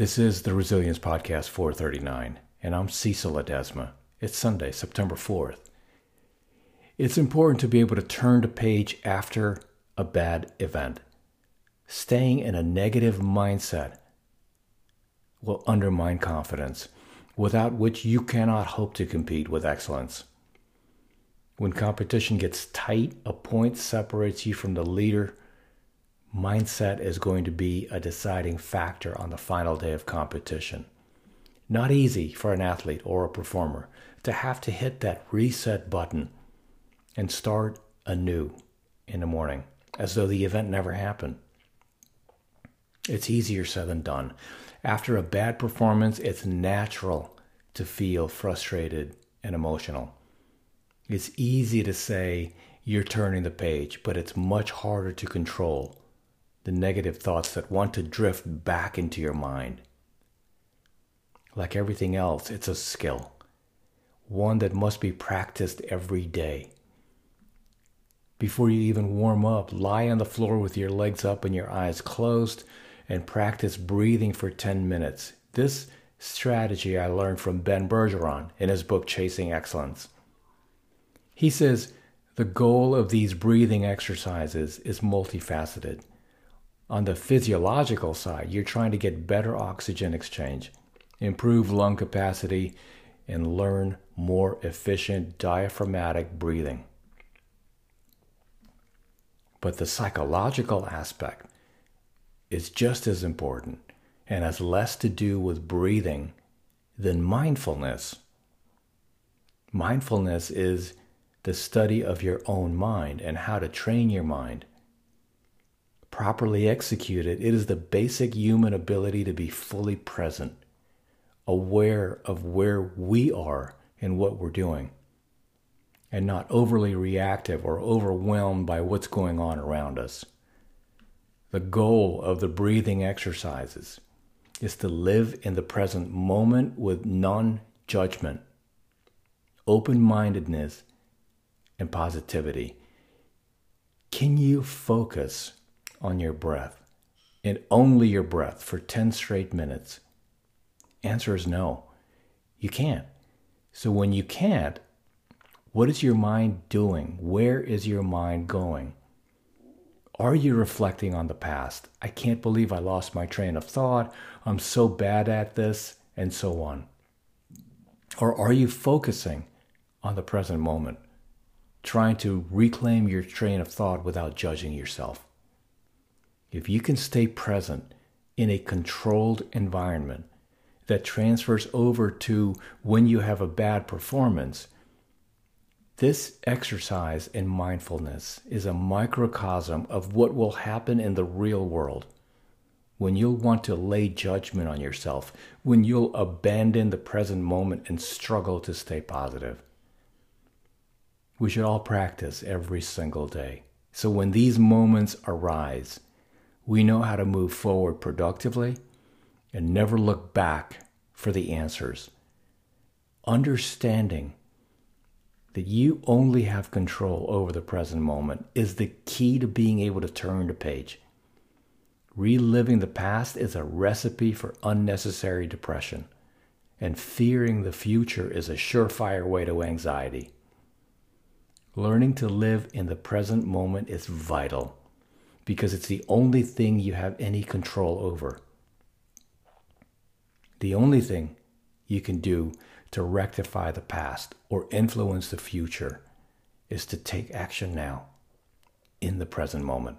This is the Resilience Podcast 439, and I'm Cecil Ledesma. It's Sunday, September 4th. It's important to be able to turn the page after a bad event. Staying in a negative mindset will undermine confidence, without which you cannot hope to compete with excellence. When competition gets tight, a point separates you from the leader mindset is going to be a deciding factor on the final day of competition. Not easy for an athlete or a performer to have to hit that reset button and start anew in the morning as though the event never happened. It's easier said than done. After a bad performance, it's natural to feel frustrated and emotional. It's easy to say you're turning the page, but it's much harder to control the negative thoughts that want to drift back into your mind. Like everything else, it's a skill, one that must be practiced every day. Before you even warm up, lie on the floor with your legs up and your eyes closed and practice breathing for 10 minutes. This strategy I learned from Ben Bergeron in his book Chasing Excellence. He says the goal of these breathing exercises is multifaceted. On the physiological side, you're trying to get better oxygen exchange, improve lung capacity, and learn more efficient diaphragmatic breathing. But the psychological aspect is just as important and has less to do with breathing than mindfulness. Mindfulness is the study of your own mind and how to train your mind properly executed, it is the basic human ability to be fully present, aware of where we are and what we're doing, and not overly reactive or overwhelmed by what's going on around us. The goal of the breathing exercises is to live in the present moment with non judgment, open mindedness, and positivity. Can you focus on your breath and only your breath for 10 straight minutes? Answer is no. You can't. So when you can't, what is your mind doing? Where is your mind going? Are you reflecting on the past? I can't believe I lost my train of thought. I'm so bad at this, and so on. Or are you focusing on the present moment, trying to reclaim your train of thought without judging yourself? If you can stay present in a controlled environment that transfers over to when you have a bad performance, this exercise in mindfulness is a microcosm of what will happen in the real world when you'll want to lay judgment on yourself, when you'll abandon the present moment and struggle to stay positive. We should all practice every single day. So when these moments arise, we know how to move forward productively and never look back for the answers. Understanding that you only have control over the present moment is the key to being able to turn the page. Reliving the past is a recipe for unnecessary depression, and fearing the future is a surefire way to anxiety. Learning to live in the present moment is vital because it's the only thing you have any control over. The only thing you can do to rectify the past or influence the future is to take action now, in the present moment.